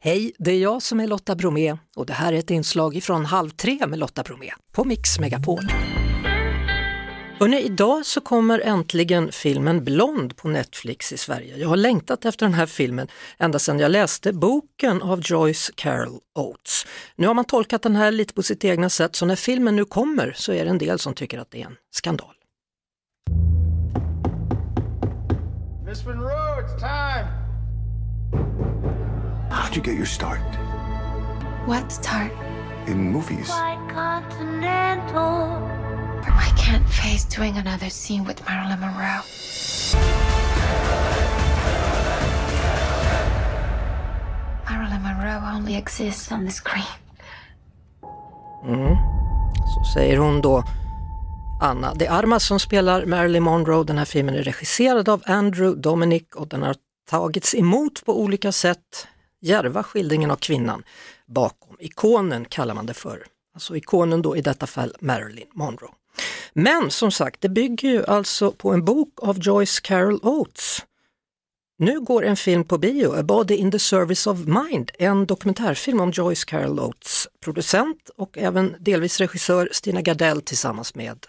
Hej, det är jag som är Lotta Bromé och det här är ett inslag ifrån Halv tre med Lotta Bromé på Mix Megapol. Hörrni, idag så kommer äntligen filmen Blond på Netflix i Sverige. Jag har längtat efter den här filmen ända sedan jag läste boken av Joyce Carol Oates. Nu har man tolkat den här lite på sitt egna sätt så när filmen nu kommer så är det en del som tycker att det är en skandal. Miss Monroe, it's time. You get your start? What start? In movies. I can't face doing another scene with Marilyn Monroe. Marilyn Monroe only exists on the screen. Så säger hon då Anna de Armas som spelar Marilyn Monroe. Den här filmen är regisserad av Andrew Dominic och den har tagits emot på olika sätt. Järva skildringen av kvinnan bakom ikonen kallar man det för. Alltså ikonen då i detta fall Marilyn Monroe. Men som sagt, det bygger ju alltså på en bok av Joyce Carol Oates. Nu går en film på bio, A Body in the Service of Mind, en dokumentärfilm om Joyce Carol Oates, producent och även delvis regissör Stina Gardell tillsammans med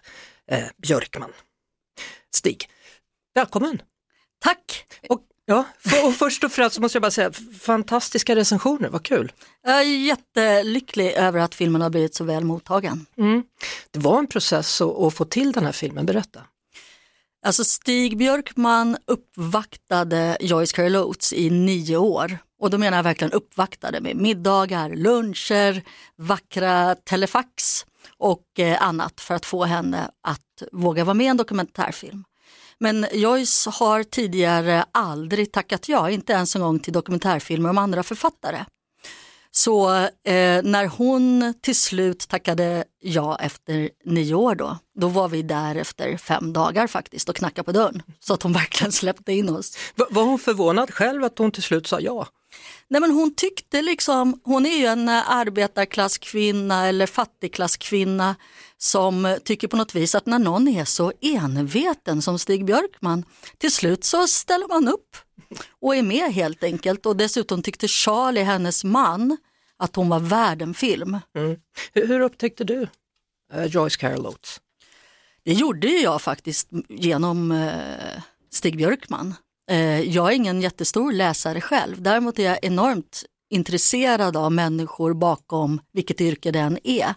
eh, Björkman. Stig, välkommen! Tack! Och, ja, och först och främst måste jag bara säga, fantastiska recensioner, vad kul! Jag är jättelycklig över att filmen har blivit så väl mottagen. Det var en process att, att få till den här filmen, berätta. Alltså Stig Björkman uppvaktade Joyce Carol Oates i nio år. Och då menar jag verkligen uppvaktade med middagar, luncher, vackra telefax och eh, annat för att få henne att våga vara med i en dokumentärfilm. Men Joyce har tidigare aldrig tackat ja, inte ens en gång till dokumentärfilmer om andra författare. Så eh, när hon till slut tackade ja efter nio år då, då var vi där efter fem dagar faktiskt och knackade på dörren. Så att hon verkligen släppte in oss. Var hon förvånad själv att hon till slut sa ja? Nej men hon tyckte liksom, hon är ju en eh, arbetarklasskvinna eller fattigklasskvinna som tycker på något vis att när någon är så enveten som Stig Björkman, till slut så ställer man upp och är med helt enkelt. Och dessutom tyckte Charlie, hennes man, att hon var värd en film. Hur, hur upptäckte du eh, Joyce Carol Oates? Det gjorde jag faktiskt genom eh, Stig Björkman. Eh, jag är ingen jättestor läsare själv, däremot är jag enormt intresserad av människor bakom vilket yrke den är.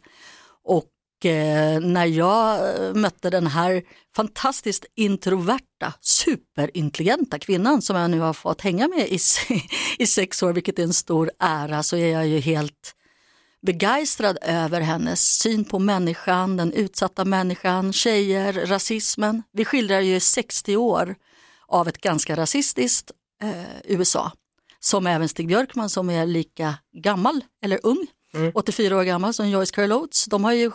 Och eh, när jag eh, mötte den här fantastiskt introverta, superintelligenta kvinnan som jag nu har fått hänga med i, i sex år, vilket är en stor ära, så är jag ju helt begeistrad över hennes syn på människan, den utsatta människan, tjejer, rasismen. Vi skildrar ju 60 år av ett ganska rasistiskt eh, USA. Som även Stig Björkman som är lika gammal, eller ung, 84 år gammal som Joyce Carol Oates. De har ju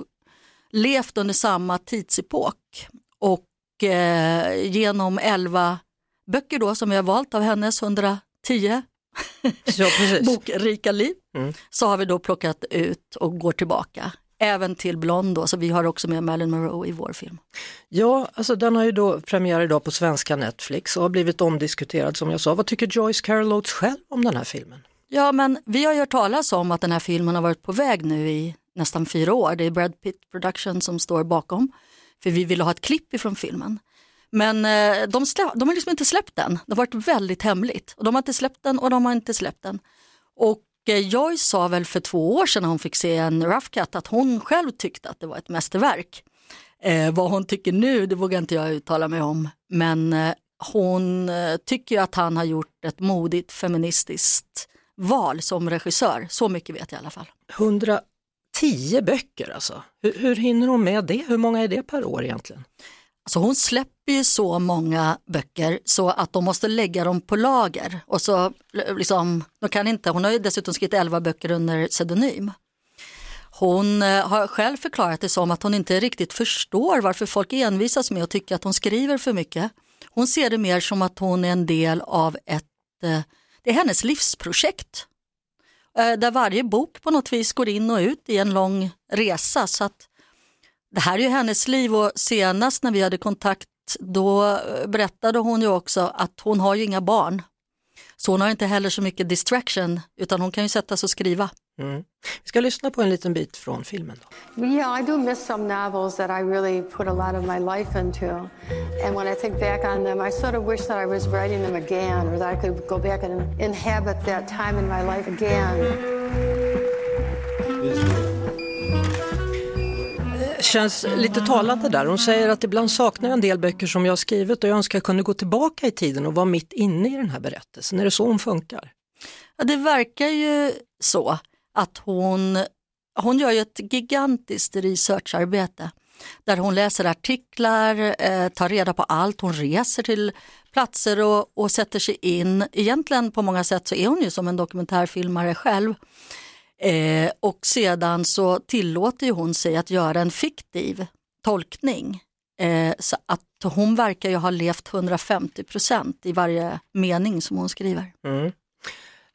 levt under samma tidsepok och eh, genom 11 böcker då som vi har valt av hennes 110 Ja, bokrika liv så har vi då plockat ut och går tillbaka. Även till Blond då, så vi har också med Marilyn Monroe i vår film. Ja, alltså den har ju då premiär idag på svenska Netflix och har blivit omdiskuterad som jag sa. Vad tycker Joyce Carol Oates själv om den här filmen? Ja men vi har ju hört talas om att den här filmen har varit på väg nu i nästan fyra år. Det är Brad Pitt Production som står bakom. För vi ville ha ett klipp ifrån filmen. Men eh, de, slä, de har liksom inte släppt den. Det har varit väldigt hemligt. Och de har inte släppt den och de har inte släppt den. Och Eh, Joyce sa väl för två år sedan när hon fick se en rough cut att hon själv tyckte att det var ett mästerverk. Eh, vad hon tycker nu, det vågar inte jag uttala mig om. Men eh, hon eh, tycker ju att han har gjort ett modigt feministiskt val som regissör. Så mycket vet jag i alla fall. 110 böcker alltså. Hur, hur hinner hon med det? Hur många är det per år egentligen? Alltså hon släpper ju så många böcker så att de måste lägga dem på lager. Och så liksom, de kan inte, hon har ju dessutom skrivit 11 böcker under pseudonym. Hon eh, har själv förklarat det som att hon inte riktigt förstår varför folk envisas med att tycka att hon skriver för mycket. Hon ser det mer som att hon är en del av ett, eh, det är hennes livsprojekt. Eh, där varje bok på något vis går in och ut i en lång resa. Så att det här är ju hennes liv och senast när vi hade kontakt då eh, berättade hon ju också att hon har ju inga barn. Så hon har inte heller så mycket distraction utan hon kan ju sätta sig och skriva. Mm. Vi ska lyssna på en liten bit från filmen. Då. Yeah, I do miss some novels that I really put a lot of my life into. And when I think back on them, I sort of wish that I was writing them again or that I could go back and inhabit that time in my life again. Känns lite talande där. Hon säger att ibland saknar jag en del böcker som jag har skrivit och jag önskar jag kunde gå tillbaka i tiden och vara mitt inne i den här berättelsen. Är det så hon funkar? Ja, det verkar ju så att hon, hon gör ju ett gigantiskt researcharbete där hon läser artiklar, eh, tar reda på allt, hon reser till platser och, och sätter sig in. Egentligen på många sätt så är hon ju som en dokumentärfilmare själv. Eh, och sedan så tillåter hon sig att göra en fiktiv tolkning. Eh, så att hon verkar ju ha levt 150 procent i varje mening som hon skriver. Mm.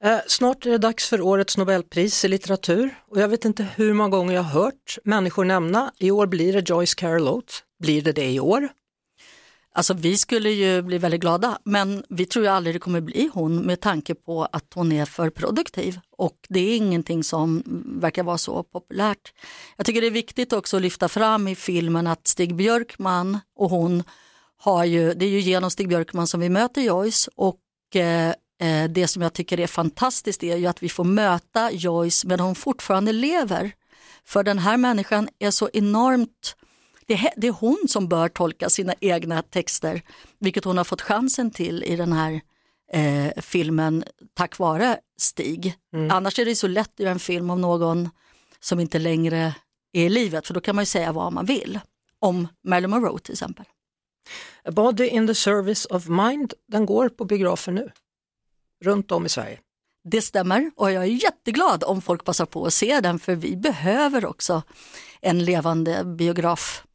Eh, snart är det dags för årets Nobelpris i litteratur och jag vet inte hur många gånger jag har hört människor nämna, i år blir det Joyce Carol Oates. Blir det det i år? Alltså vi skulle ju bli väldigt glada men vi tror ju aldrig det kommer bli hon med tanke på att hon är för produktiv och det är ingenting som verkar vara så populärt. Jag tycker det är viktigt också att lyfta fram i filmen att Stig Björkman och hon har ju, det är ju genom Stig Björkman som vi möter Joyce och eh, eh det som jag tycker är fantastiskt är ju att vi får möta Joyce medan hon fortfarande lever. För den här människan är så enormt det är, hon som bör tolka sina egna texter, vilket hon har fått chansen till i den här eh, filmen tack vare Stig. Mm. Annars är det så lätt att göra en film om någon som inte längre är i livet, för då kan man ju säga vad man vill. Om Marilyn Monroe till exempel. A Body in the Service of Mind, den går på biografer nu, runt om i Sverige. Det stämmer och jag är jätteglad om folk passar på att se den för vi behöver också en levande